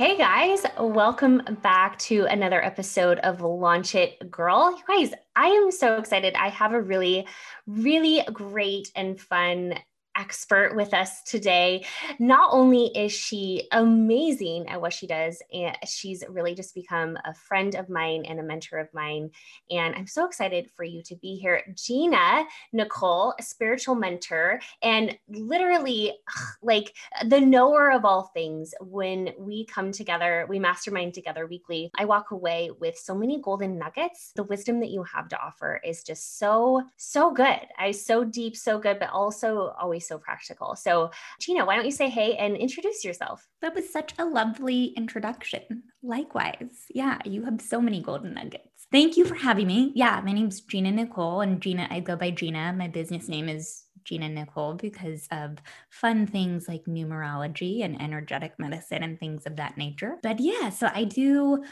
Hey guys, welcome back to another episode of Launch It Girl. You guys, I am so excited. I have a really, really great and fun expert with us today. Not only is she amazing at what she does, and she's really just become a friend of mine and a mentor of mine. And I'm so excited for you to be here. Gina Nicole, a spiritual mentor, and literally like the knower of all things. When we come together, we mastermind together weekly. I walk away with so many golden nuggets. The wisdom that you have to offer is just so, so good. I so deep, so good, but also always so practical. So, Gina, why don't you say hey and introduce yourself? That was such a lovely introduction. Likewise. Yeah, you have so many golden nuggets. Thank you for having me. Yeah, my name's Gina Nicole, and Gina, I go by Gina. My business name is Gina Nicole because of fun things like numerology and energetic medicine and things of that nature. But yeah, so I do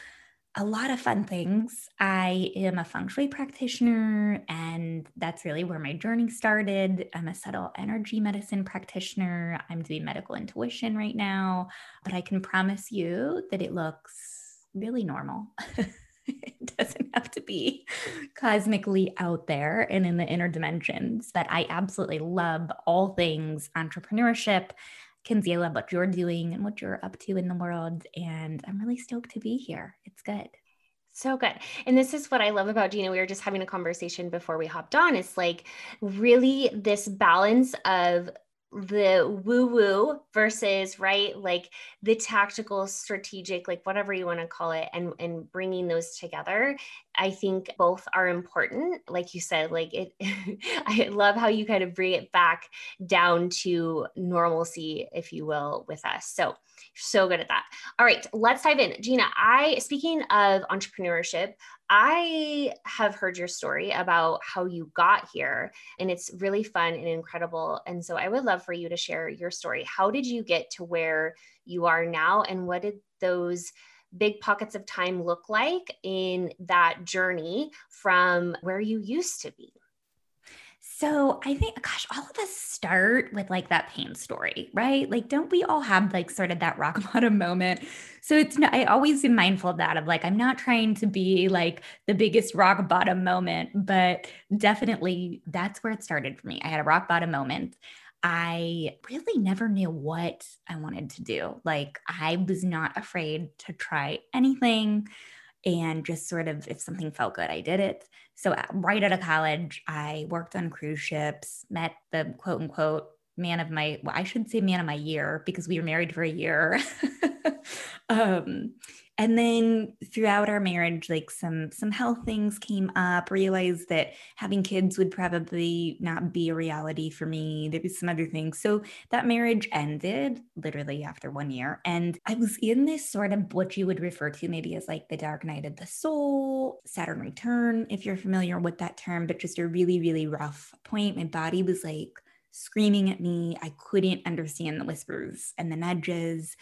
a lot of fun mm-hmm. things. I am a feng shui practitioner, and that's really where my journey started. I'm a subtle energy medicine practitioner. I'm doing medical intuition right now, but I can promise you that it looks really normal. it doesn't have to be cosmically out there and in the inner dimensions, but I absolutely love all things entrepreneurship I love what you're doing and what you're up to in the world. And I'm really stoked to be here. It's good. So good. And this is what I love about Gina. We were just having a conversation before we hopped on. It's like really this balance of the woo woo versus right like the tactical strategic like whatever you want to call it and and bringing those together i think both are important. Like you said like it i love how you kind of bring it back down to normalcy if you will with us. So so good at that all right let's dive in gina i speaking of entrepreneurship I have heard your story about how you got here, and it's really fun and incredible. And so I would love for you to share your story. How did you get to where you are now, and what did those big pockets of time look like in that journey from where you used to be? So I think, gosh, all of us start with like that pain story, right? Like, don't we all have like sort of that rock bottom moment? So it's, I always am mindful of that, of like, I'm not trying to be like the biggest rock bottom moment, but definitely that's where it started for me. I had a rock bottom moment. I really never knew what I wanted to do. Like, I was not afraid to try anything and just sort of, if something felt good, I did it. So, uh, right out of college, I worked on cruise ships, met the quote unquote man of my, well, I should say man of my year because we were married for a year. um, and then throughout our marriage like some some health things came up. Realized that having kids would probably not be a reality for me. There was some other things. So that marriage ended literally after one year. And i was in this sort of what you would refer to maybe as like the dark night of the soul saturn return if you're familiar with that term but just a really really rough point. My body was like screaming at me. I couldn't understand the whispers and the nudges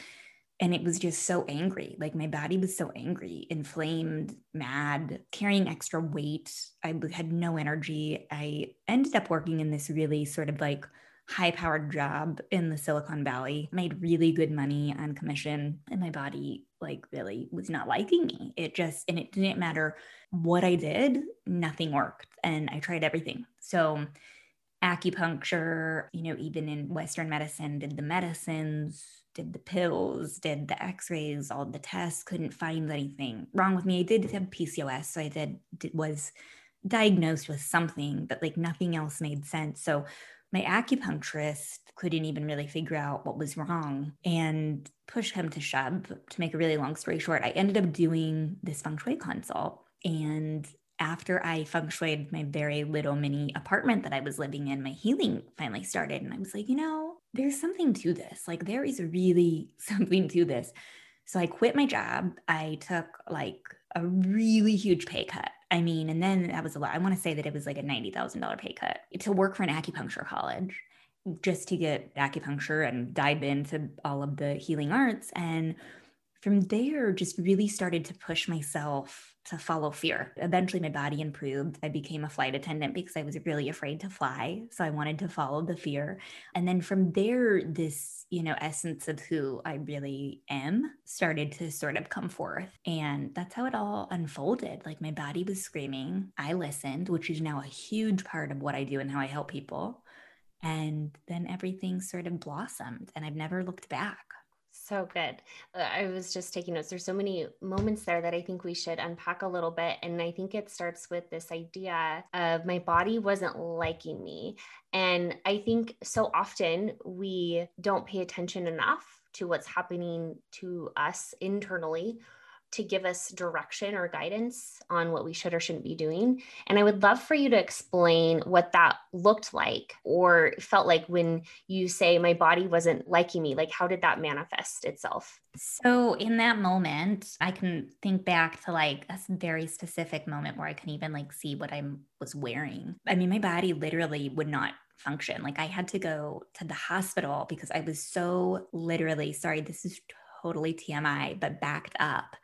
and it was just so angry like my body was so angry inflamed mad carrying extra weight. I had no energy. I ended up working in this really sort of like high powered job in the silicon valley. Made really good money on commission and my body like really was not liking me. It just and it didn't matter what i did nothing worked and i tried everything. So acupuncture you know even in western medicine did the medicines did the pills, did the x-rays, all the tests, couldn't find anything wrong with me. I did have PCOS, so I did, did was diagnosed with something, but like nothing else made sense. So my acupuncturist couldn't even really figure out what was wrong and push him to shove. To make a really long story short, I ended up doing this feng shui consult. And after I feng shuied my very little mini apartment that I was living in, my healing finally started. And I was like, you know, there's something to this. Like, there is really something to this. So I quit my job. I took like a really huge pay cut. I mean, and then that was a lot. I want to say that it was like a $90,000 pay cut to work for an acupuncture college just to get acupuncture and dive into all of the healing arts. And from there, just really started to push myself to follow fear. Eventually, my body improved. I became a flight attendant because I was really afraid to fly. So I wanted to follow the fear. And then from there, this, you know, essence of who I really am started to sort of come forth. And that's how it all unfolded. Like my body was screaming. I listened, which is now a huge part of what I do and how I help people. And then everything sort of blossomed and I've never looked back. So good. Uh, I was just taking notes. There's so many moments there that I think we should unpack a little bit. And I think it starts with this idea of my body wasn't liking me. And I think so often we don't pay attention enough to what's happening to us internally to give us direction or guidance on what we should or shouldn't be doing. And I would love for you to explain what that looked like or felt like when you say my body wasn't liking me. Like, how did that manifest itself? So, in that moment, I can think back to like a very specific moment where I can even like see what I was wearing. I mean, my body literally would not function. Like, I had to go to the hospital because I was so literally sorry, this is totally TMI, but backed up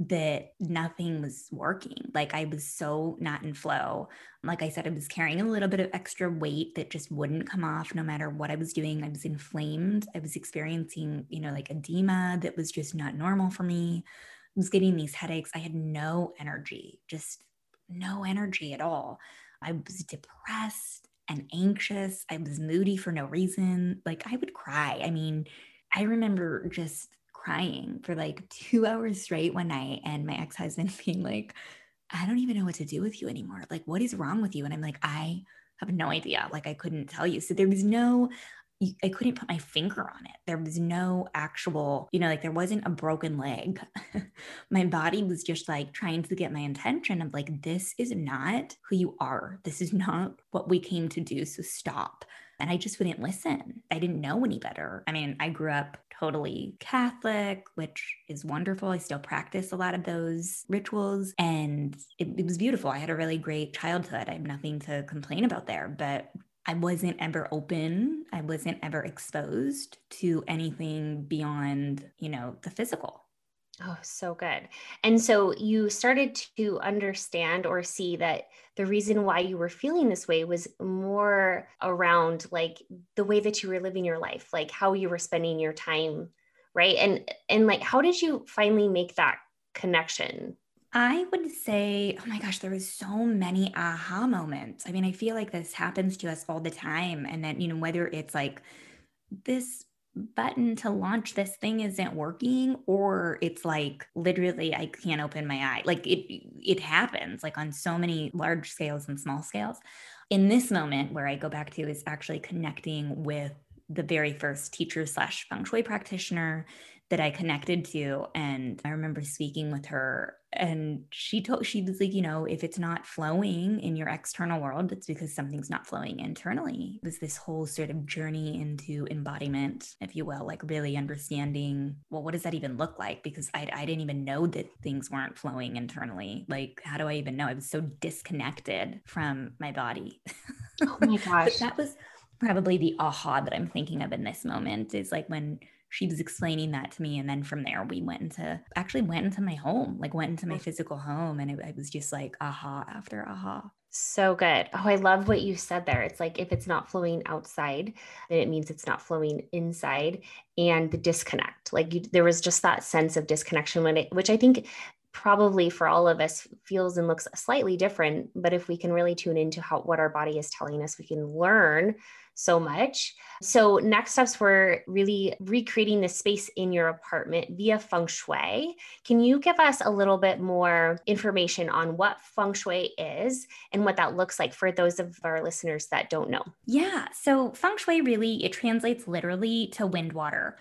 that nothing was working. Like I was so not in flow. Like I said, I was carrying a little bit of extra weight that just wouldn't come off no matter what I was doing. I was inflamed. I was experiencing, you know, like edema that was just not normal for me. I was getting these headaches. I had no energy, just no energy at all. I was depressed and anxious. I was moody for no reason. Like I would cry. I mean, I remember just crying for like two hours straight one night and my ex-husband being like i don't even know what to do with you anymore like what is wrong with you and i'm like i have no idea like i couldn't tell you so there was no I couldn't put my finger on it. There was no actual, you know, like there wasn't a broken leg. my body was just like trying to get my intention of like, this is not who you are. This is not what we came to do. So stop. And I just wouldn't listen. I didn't know any better. I mean, I grew up totally Catholic, which is wonderful. I still practice a lot of those rituals and it, it was beautiful. I had a really great childhood. I have nothing to complain about there, but I wasn't ever open. I wasn't ever exposed to anything beyond, you know, the physical. Oh, so good. And so you started to understand or see that the reason why you were feeling this way was more around like the way that you were living your life, like how you were spending your time, right? And and like how did you finally make that connection? I would say, oh my gosh, there was so many aha moments. I mean, I feel like this happens to us all the time and then, you know, whether it's like this button to launch this thing isn't working or it's like literally I can't open my eye. Like it it happens like on so many large scales and small scales. In this moment where I go back to is actually connecting with the very first teacher slash feng shui practitioner that I connected to. And I remember speaking with her and she told she was like you know if it's not flowing in your external world it's because something's not flowing internally. It was this whole sort of journey into embodiment if you will like really understanding well what does that even look like? Because i, I didn't even know that things weren't flowing internally. Like how do i even know? I was so disconnected from my body. Oh my gosh. that was probably the aha that i'm thinking of in this moment is like when she was explaining that to me and then from there we went into actually went into my home like went into my physical home and it, was just like aha after aha so good. Oh, I love what you said there. It's like if it's not flowing outside, then it means it's not flowing inside and the disconnect. Like you, there was just that sense of disconnection when it, which I think probably for all of us feels and looks slightly different. But if we can really tune into how what our body is telling us, we can learn so much. So, next steps were really recreating the space in your apartment via feng shui. Can you give us a little bit more information on what feng shui is and what that looks like for those of our listeners that don't know? Yeah. So, feng shui really, it translates literally to wind water.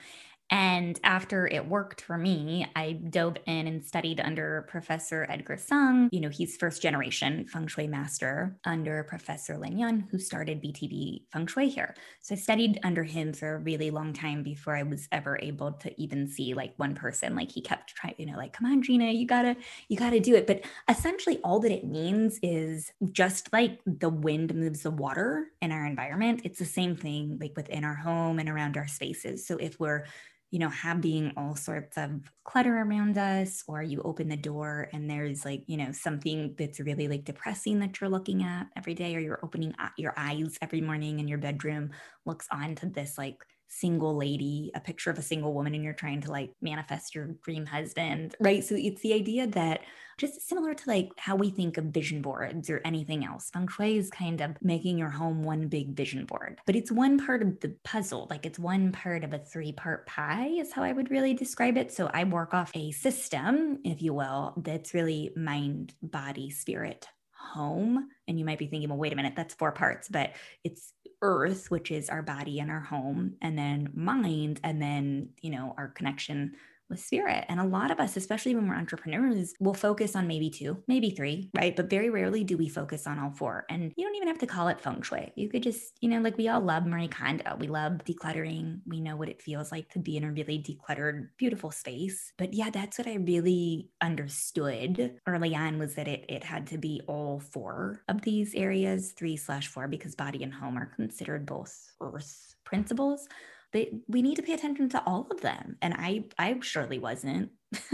And after it worked for me, I dove in and studied under Professor Edgar Sung. You know, he's first generation feng shui master under Professor Lin Yun, who started BTB Feng Shui here. So I studied under him for a really long time before I was ever able to even see like one person. Like he kept trying, you know, like, come on, Gina, you gotta, you gotta do it. But essentially all that it means is just like the wind moves the water in our environment. It's the same thing like within our home and around our spaces. So if we're you know, having all sorts of clutter around us, or you open the door and there's like, you know, something that's really like depressing that you're looking at every day, or you're opening uh, your eyes every morning and your bedroom looks onto this like single lady, a picture of a single woman, and you're trying to like manifest your dream husband, right? So it's the idea that just similar to like how we think of vision boards or anything else, feng shui is kind of making your home one big vision board, but it's one part of the puzzle. Like it's one part of a three part pie, is how I would really describe it. So I work off a system, if you will, that's really mind, body, spirit, home. And you might be thinking, well, wait a minute, that's four parts, but it's earth, which is our body and our home, and then mind, and then, you know, our connection with spirit. And a lot of us, especially when we're entrepreneurs, will focus on maybe two, maybe three, right? But very rarely do we focus on all four. And you don't even have to call it feng shui. You could just, you know, like we all love Marie Kondo. We love decluttering. We know what it feels like to be in a really decluttered, beautiful space. But yeah, that's what I really understood early on was that it it had to be all four of these areas, three slash four, because body and home are considered both earth principles they we need to pay attention to all of them. And i i surely wasn't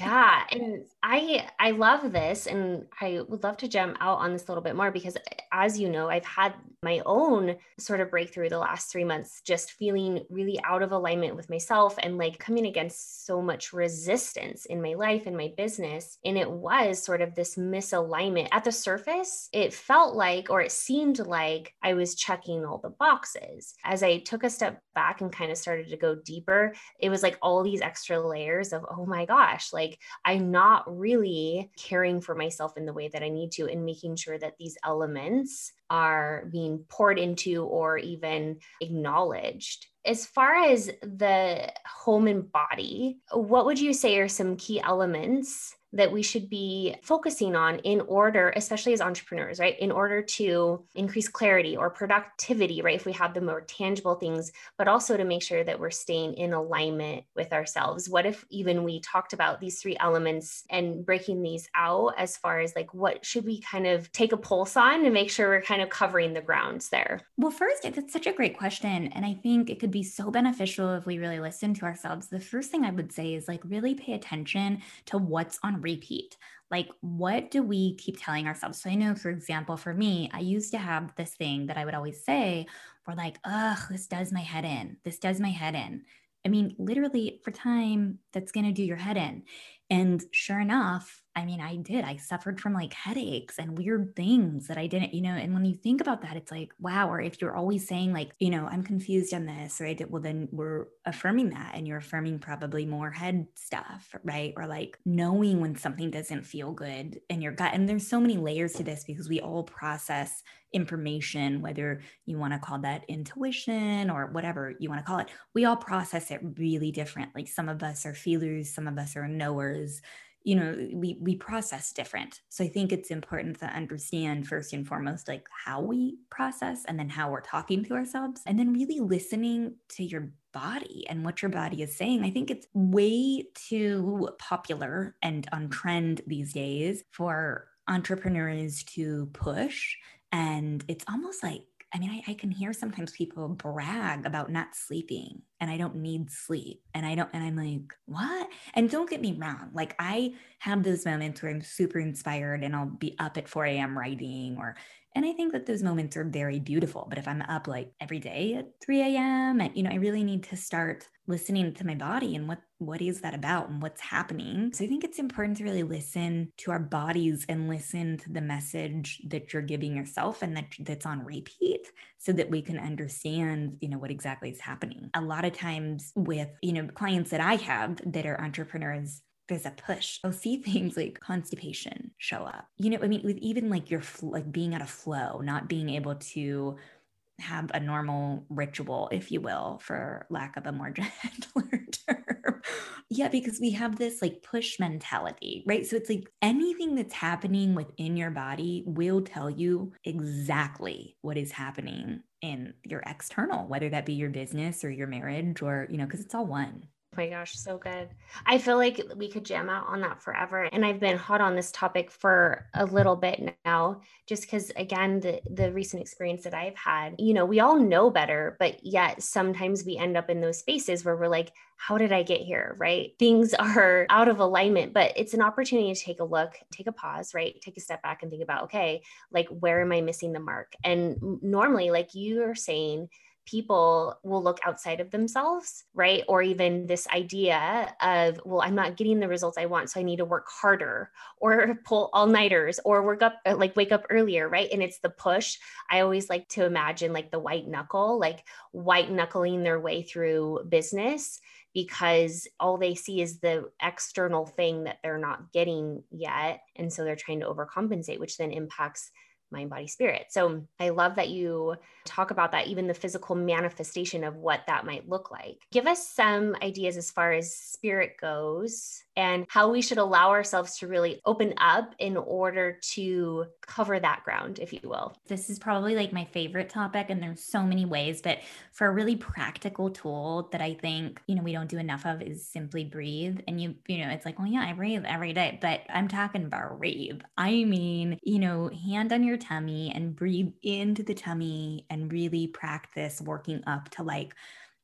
yeah and i i love this and i would love to jump out on this a little bit more because as you know i've had my own sort of breakthrough the last three months just feeling really out of alignment with myself and like coming against so much resistance in my life and my business and it was sort of this misalignment. At the surface it felt like or it seemed like i was checking all the boxes. As i took a step back and kind of started to go deeper it was like all these extra layers of oh my gosh like like I'm not really caring for myself in the way that I need to and making sure that these elements are being poured into or even acknowledged. As far as the home and body, what would you say are some key elements that we should be focusing on in order, especially as entrepreneurs, right? In order to increase clarity or productivity, right? If we have the more tangible things, but also to make sure that we're staying in alignment with ourselves. What if even we talked about these three elements and breaking these out as far as like what should we kind of take a pulse on and make sure we're kind of covering the grounds there? Well, first, it's such a great question. And I think it could be so beneficial if we really listen to ourselves. The first thing I would say is like really pay attention to what's on repeat. Like, what do we keep telling ourselves? So, I know, for example, for me, I used to have this thing that I would always say, where like, ugh, this does my head in. This does my head in. I mean, literally for time, that's going to do your head in. And sure enough, I mean, I did. I suffered from like headaches and weird things that I didn't, you know. And when you think about that, it's like, wow. Or if you're always saying, like, you know, I'm confused on this, right? Well, then we're affirming that and you're affirming probably more head stuff, right? Or like knowing when something doesn't feel good in your gut. And there's so many layers to this because we all process information, whether you want to call that intuition or whatever you want to call it. We all process it really different. Like some of us are feelers, some of us are knowers you know we we process different. So i think it's important to understand first and foremost like how we process and then how we're talking to ourselves and then really listening to your body and what your body is saying. I think it's way too popular and on trend these days for entrepreneurs to push. And it's almost like I mean, I, I, can hear sometimes people brag about not sleeping and I don't need sleep. And I don't, and I'm like, what? And don't get me wrong. Like, I have those moments where I'm super inspired and I'll be up at 4 a.m. writing or, and I think that those moments are very beautiful. But if I'm up like every day at 3 a.m., and, you know, I really need to start listening to my body and what what is that about and what's happening so i think it's important to really listen to our bodies and listen to the message that you're giving yourself and that that's on repeat so that we can understand you know what exactly is happening a lot of times with you know clients that i have that are entrepreneurs there's a push. I'll see things like constipation show up. You know, I mean, with even like your like being out of flow, not being able to have a normal ritual, if you will, for lack of a more gentler term. yeah, because we have this like push mentality, right? So it's like anything that's happening within your body will tell you exactly what is happening in your external, whether that be your business or your marriage or, you know, because it's all one. My gosh, so good. I feel like we could jam out on that forever. And I've been hot on this topic for a little bit now, just because again, the the recent experience that I've had, you know, we all know better, but yet sometimes we end up in those spaces where we're like, how did I get here? Right. Things are out of alignment, but it's an opportunity to take a look, take a pause, right? Take a step back and think about, okay, like where am I missing the mark? And normally, like you are saying, people will look outside of themselves, right? Or even this idea of, well, I'm not getting the results I want, so I need to work harder or pull all nighters or work up, uh, like wake up earlier, right? And it's the push. I always like to imagine like the white knuckle, like white knuckling their way through business because all they see is the external thing that they're not getting yet. And so they're trying to overcompensate, which then impacts mind, body, spirit. So I love that you talk about that, even the physical manifestation of what that might look like. Give us some ideas as far as spirit goes and how we should allow ourselves to really open up in order to cover that ground, if you will. This is probably like my favorite topic, and there's so many ways, but for a really practical tool that I think, you know, we don't do enough of is simply breathe. And you, you know, it's like, well, yeah, I breathe every day, but I'm talking about breathe. I mean, you know, hand on your tummy and breathe into the tummy and really practice working up to like,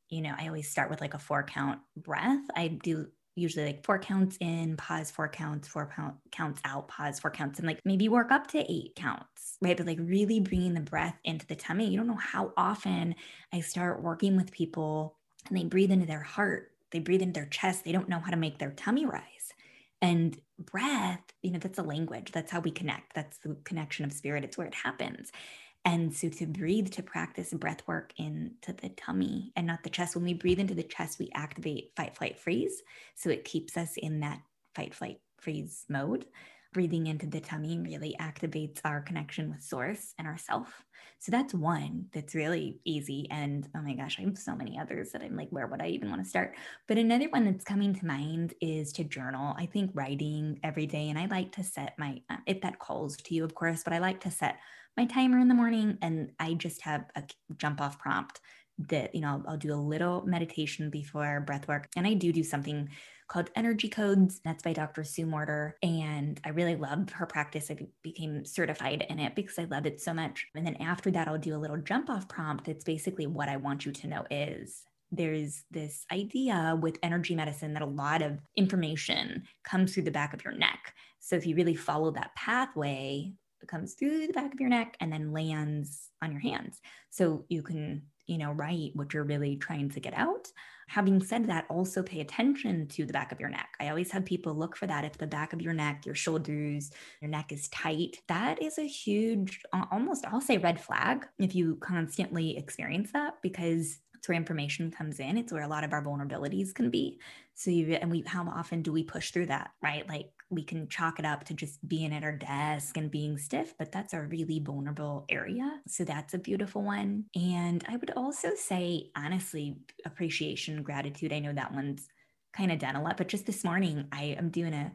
you know, I always start with like a four count breath. I do usually like four counts in, pause four counts, four pound, counts out, pause four counts, and like maybe work up to eight counts, right? But like really bringing the breath into the tummy. You don't know how often I start working with people and they breathe into their heart, they breathe into their chest, they don't know how to make their tummy rise. And breath, you know, that's a language. That's how we connect. That's the connection of spirit. It's where it happens. And so to breathe, to practice breath work into the tummy and not the chest. When we breathe into the chest, we activate fight, flight, freeze. So it keeps us in that fight, flight, freeze mode. Breathing into the tummy really activates our connection with source and ourself. So that's one that's really easy. And oh my gosh, I have so many others that I'm like, where would I even want to start? But another one that's coming to mind is to journal. I think writing every day, and I like to set my, uh, if that calls to you, of course, but I like to set my timer in the morning and I just have a jump off prompt that, you know, I'll, I'll do a little meditation before breath work. And I do do something called Energy Codes. That's by Dr. Sue Morter. And I really love her practice. I became certified in it because I love it so much. And then after that, I'll do a little jump off prompt. It's basically what I want you to know is there's this idea with energy medicine that a lot of information comes through the back of your neck. So if you really follow that pathway, comes through the back of your neck and then lands on your hands. So you can, you know, write what you're really trying to get out. Having said that, also pay attention to the back of your neck. I always have people look for that. If the back of your neck, your shoulders, your neck is tight, that is a huge, almost, I'll say red flag if you constantly experience that because it's where information comes in. It's where a lot of our vulnerabilities can be. So you and we how often do we push through that, right? Like we can chalk it up to just being at our desk and being stiff, but that's a really vulnerable area. So that's a beautiful one. And I would also say, honestly, appreciation, gratitude. I know that one's kind of done a lot, but just this morning, I am doing a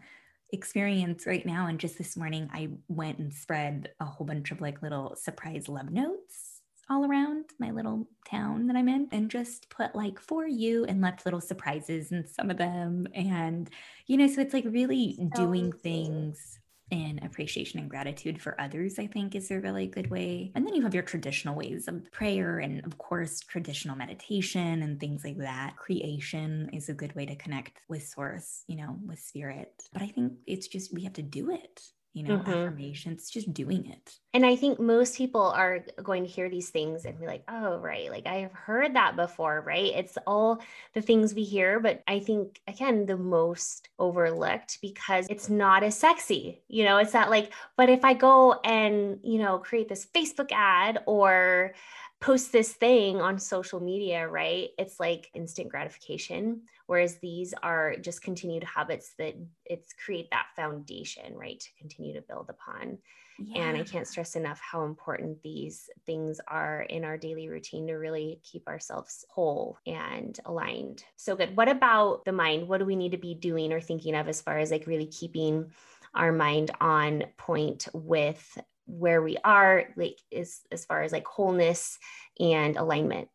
experience right now. And just this morning, I went and spread a whole bunch of like little surprise love notes all around my little town that I'm in and just put like for you and left little surprises in some of them. And, you know, so it's like really so doing things in appreciation and gratitude for others, I think is a really good way. And then you have your traditional ways of prayer and, of course, traditional meditation and things like that. Creation is a good way to connect with source, you know, with spirit. But I think it's just we have to do it you know, mm-hmm. affirmations, just doing it. And I think most people are going to hear these things and be like, oh, right. Like I've heard that before, right? It's all the things we hear. But I think, again, the most overlooked because it's not as sexy. You know, it's that like, but if I go and, you know, create this Facebook ad or, post this thing on social media, right? It's like instant gratification. Whereas these are just continued habits that it's create that foundation, right? To continue to build upon. Yeah. And I can't stress enough how important these things are in our daily routine to really keep ourselves whole and aligned. So good. What about the mind? What do we need to be doing or thinking of as far as like really keeping our mind on point with where we are like as, as far as like wholeness and alignment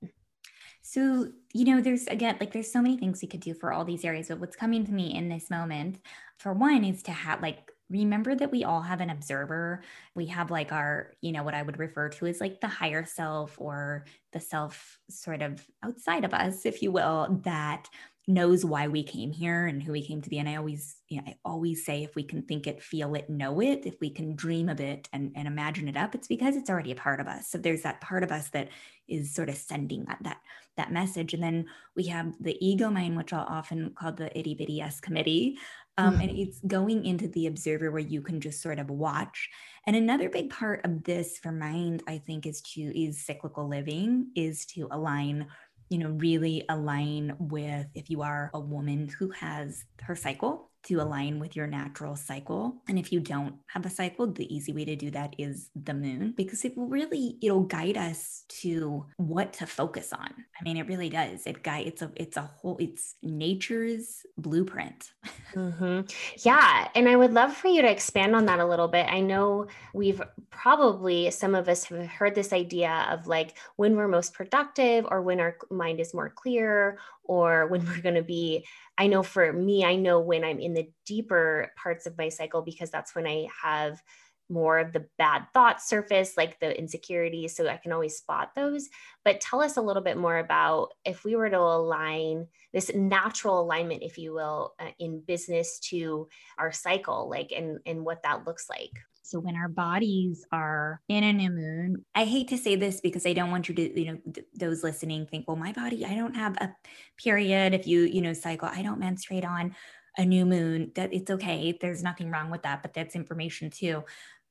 so you know there's again like there's so many things we could do for all these areas but what's coming to me in this moment for one is to have like remember that we all have an observer. We have like our you know what i would refer to as like the higher self or the self sort of outside of us if you will that knows why we came here and who we came to be. And I always, you know, I always say if we can think it, feel it, know it, if we can dream of it and, and imagine it up, it's because it's already a part of us. So there's that part of us that is sort of sending that that that message. And then we have the ego mind, which I'll often call the itty bitty s committee. Um, mm-hmm. And it's going into the observer where you can just sort of watch. And another big part of this for mind, I think, is to is cyclical living, is to align you know, really align with if you are a woman who has her cycle to align with your natural cycle. And if you don't have a cycle, the easy way to do that is the moon because it will really it'll guide us to what to focus on. I mean, it really does. It guide it's a it's a whole it's nature's blueprint. Mm-hmm. Yeah, and I would love for you to expand on that a little bit. I know we've probably some of us have heard this idea of like when we're most productive or when our mind is more clear or when we're going to be I know for me, I know when I'm in the deeper parts of my cycle because that's when I have more of the bad thoughts surface, like the insecurities. So I can always spot those. But tell us a little bit more about if we were to align this natural alignment, if you will, uh, in business to our cycle, like and and what that looks like. So when our bodies are in a new moon, I hate to say this because I don't want you to, you know, th- those listening think, well, my body, I don't have a period. If you, you know, cycle, I don't menstruate on a new moon. That it's okay. There's nothing wrong with that, but that's information too.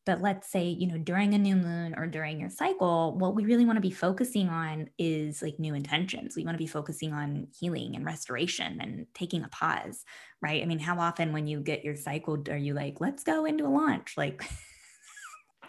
But let's say, you know, during a new moon or during your cycle, what we really want to be focusing on is like new intentions. We want to be focusing on healing and restoration and taking a pause, right? I mean, how often when you get your cycle are you like, let's go into a launch? Like,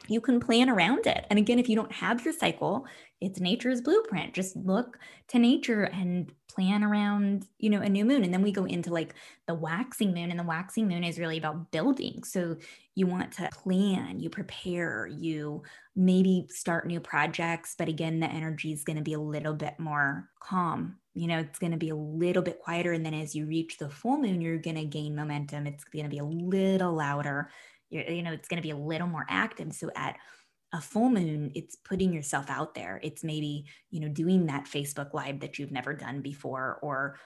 you can plan around it. And again, if you don't have your cycle, it's nature's blueprint. Just look to nature and plan around, you know, a new moon. And then we go into like the waxing moon, and the waxing moon is really about building. So you want to plan, you prepare, you maybe start new projects. But again, the energy is going to be a little bit more calm. You know, it's going to be a little bit quieter. And then as you reach the full moon, you're going to gain momentum. It's going to be a little louder you're, you know, it's going to be a little more active. So at a full moon, it's putting yourself out there. It's maybe, you know, doing that Facebook live that you've never done before or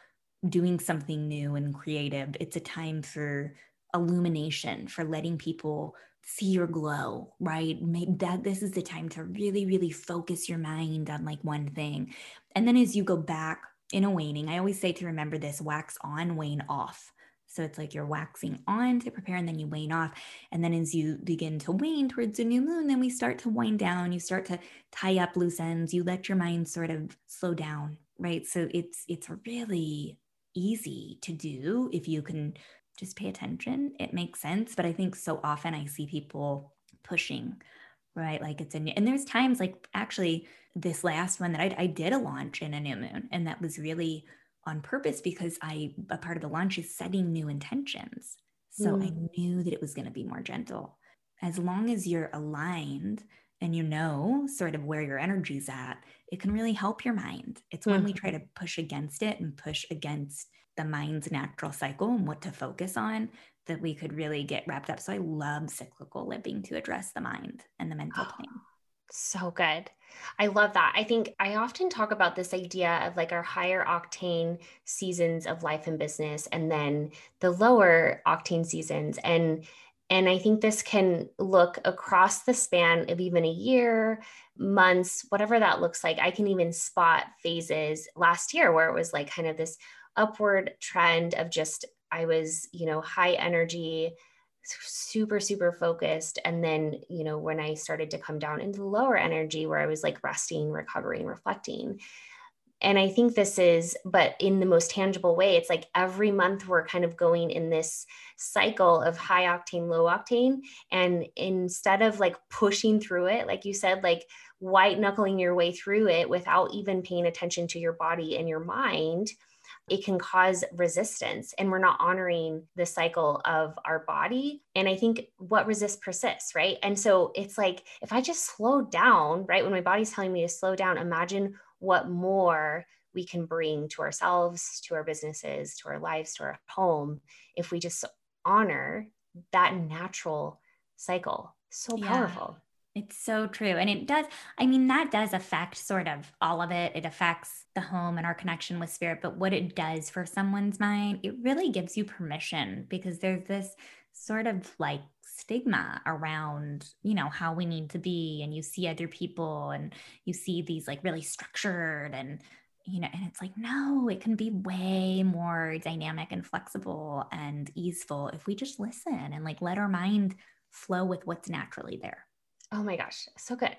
doing something new and creative. It's a time for illumination, for letting people see your glow, right? Maybe that this is the time to really, really focus your mind on like one thing. And then as you go back in a waning, I always say to remember this wax on, wane off. So it's like you're waxing on to prepare and then you wane off. And then as you begin to wane towards the new moon, then we start to wind down. You start to tie up loose ends. You let your mind sort of slow down, right? So it's it's really easy to do if you can just pay attention. It makes sense. But I think so often I see people pushing, right? Like it's a new, and there's times like actually this last one that I, I did a launch in a new moon, and that was really on purpose because I, a part of the launch is setting new intentions. So mm. I knew that it was going to be more gentle. As long as you're aligned and you know sort of where your energy's at, it can really help your mind. It's mm. when we try mm-hmm. to push against it and push against the mind's natural cycle and what to focus on that we could really get wrapped up. So I love cyclical living to address the mind and the mental plane. So good. I love that. I think I often talk about this idea of like our higher octane seasons of life and business and then the lower octane seasons and and I think this can look across the span of even a year, months, whatever that looks like. I can even spot phases last year where it was like kind of this upward trend of just I was, you know, high energy, super super focused. And then you know when i started to come down into the lower energy where i was like resting recovering reflecting. And i think this is but in the most tangible way it's like every month we're kind of going in this cycle of high octane low octane. And instead of like pushing through it like you said like white knuckling your way through it without even paying attention to your body and your mind it can cause resistance and we're not honoring the cycle of our body. And i think what resists persists right? And so it's like if i just slow down right when my body's telling me to slow down imagine what more we can bring to ourselves to our businesses to our lives to our home if we just honor that natural cycle. So powerful. yeah. It's so true. And it does, I mean, that does affect sort of all of it. It affects the home and our connection with spirit. But what it does for someone's mind, it really gives you permission because there's this sort of like stigma around, you know, how we need to be. And you see other people and you see these like really structured and, you know, and it's like, no, it can be way more dynamic and flexible and easeful if we just listen and like let our mind flow with what's naturally there. Oh my gosh, so good.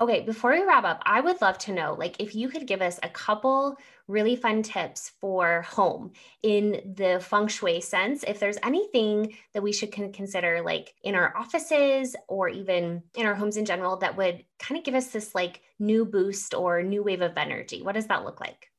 Okay, before we wrap up, I would love to know like if you could give us a couple really fun tips for home in the feng shui sense, if there's anything that we should consider like in our offices or even in our homes in general that would kind of give us this like new boost or new wave of energy. What does that look like?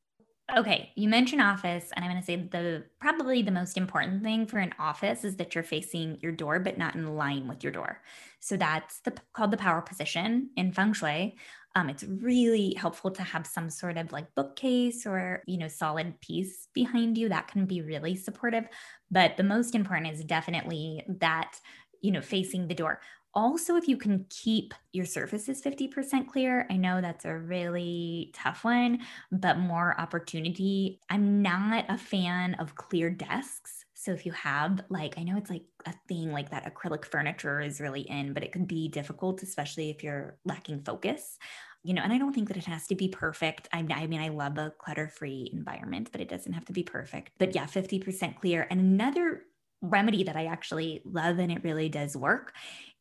Okay, you mentioned office, and I'm going to say the probably the most important thing for an office is that you're facing your door, but not in line with your door. So that's the called the power position in feng shui. Um, it's really helpful to have some sort of like bookcase or you know solid piece behind you that can be really supportive. But the most important is definitely that you know facing the door also if you can keep your surfaces 50% clear i know that's a really tough one but more opportunity. I'm not a fan of clear desks. So if you have like i know it's like a thing like that acrylic furniture is really in but it can be difficult especially if you're lacking focus you know and i don't think that it has to be perfect. I, I mean i love a clutter free environment but it doesn't have to be perfect. But yeah 50% clear. And another remedy that I actually love and it really does work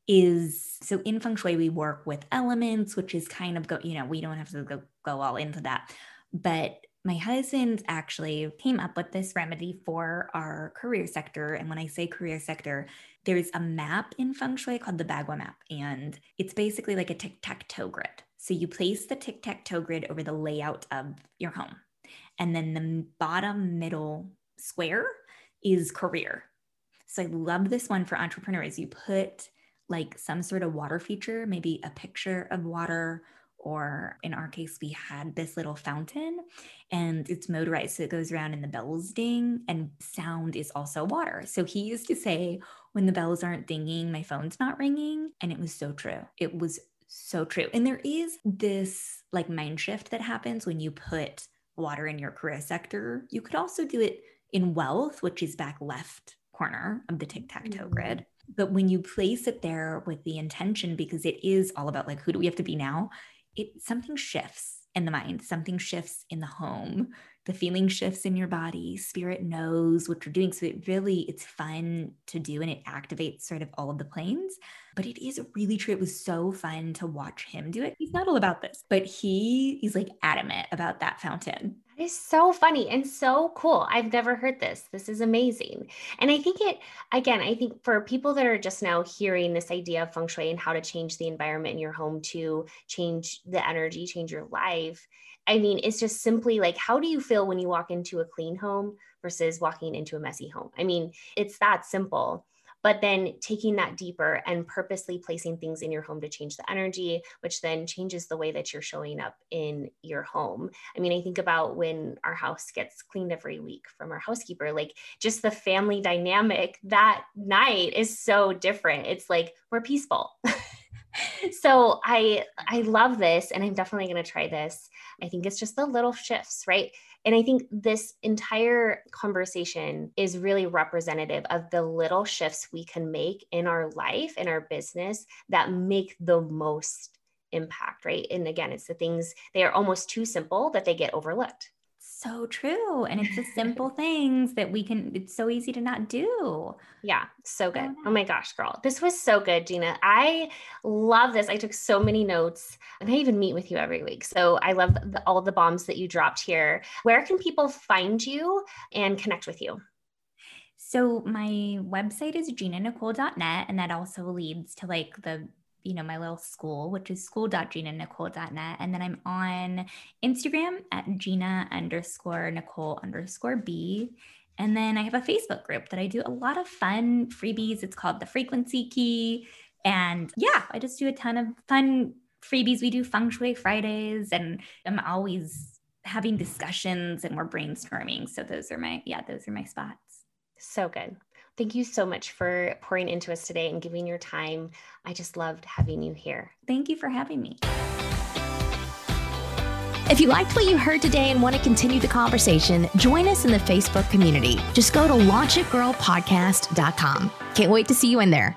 is so in feng shui we work with elements which is kind of go you know we don't have to go, go all into that. But my husband actually came up with this remedy for our career sector. And when i say career sector there's a map in feng shui called the bagua map and it's basically like a tic-tac-toe grid. So you place the tic-tac-toe grid over the layout of your home and then the bottom middle square is career. So i love this one for entrepreneurs. You put like some sort of water feature, maybe a picture of water, or in our case, we had this little fountain and it's motorized. So it goes around and the bells ding, and sound is also water. So he used to say, when the bells aren't dinging, my phone's not ringing. And it was so true. It was so true. And there is this like mind shift that happens when you put water in your career sector. You could also do it in wealth, which is back left corner of the tic tac toe mm-hmm. grid. But when you place it there with the intention, because it is all about like, who do we have to be now? It something shifts in the mind, something shifts in the home, the feeling shifts in your body, spirit knows what you're doing. So it really, it's fun to do and it activates sort of all of the planes. But it is really true. It was so fun to watch him do it. He's not all about this, but he he's like adamant about that fountain is so funny and so cool. I've never heard this. This is amazing. And I think it, again, I think for people that are just now hearing this idea of feng shui and how to change the environment in your home to change the energy, change your life. I mean, it's just simply like, how do you feel when you walk into a clean home versus walking into a messy home? I mean, it's that simple but then taking that deeper and purposely placing things in your home to change the energy, which then changes the way that you're showing up in your home. I mean, I think about when our house gets cleaned every week from our housekeeper, like just the family dynamic that night is so different. It's like we're peaceful. so I I love this and I'm definitely going to try this. I think it's just the little shifts, right? And I think this entire conversation is really representative of the little shifts we can make in our life, in our business that make the most impact, right? And again, it's the things they are almost too simple that they get overlooked. So true. And it's the simple things that we can, it's so easy to not do. Yeah, so good. Oh my gosh, girl. This was so good, Gina. I love this. I took so many notes and I even meet with you every week. So I love the, all the bombs that you dropped here. Where can people find you and connect with you? So my website is ginanicole.net and that also leads to like the you know, my little school, which is school.ginanicole.net. And then I'm on Instagram at Gina underscore Nicole underscore B. And then I have a Facebook group that I do a lot of fun freebies. It's called the Frequency Key. And yeah, I just do a ton of fun freebies. We do Feng Shui Fridays, and I'm always having discussions and we're brainstorming. So those are my, yeah, those are my spots. So good. Thank you so much for pouring into us today and giving your time. I just loved having you here. Thank you for having me. If you liked what you heard today and want to continue the conversation, join us in the Facebook community. Just go to launchitgirlpodcast.com. Can't wait to see you in there.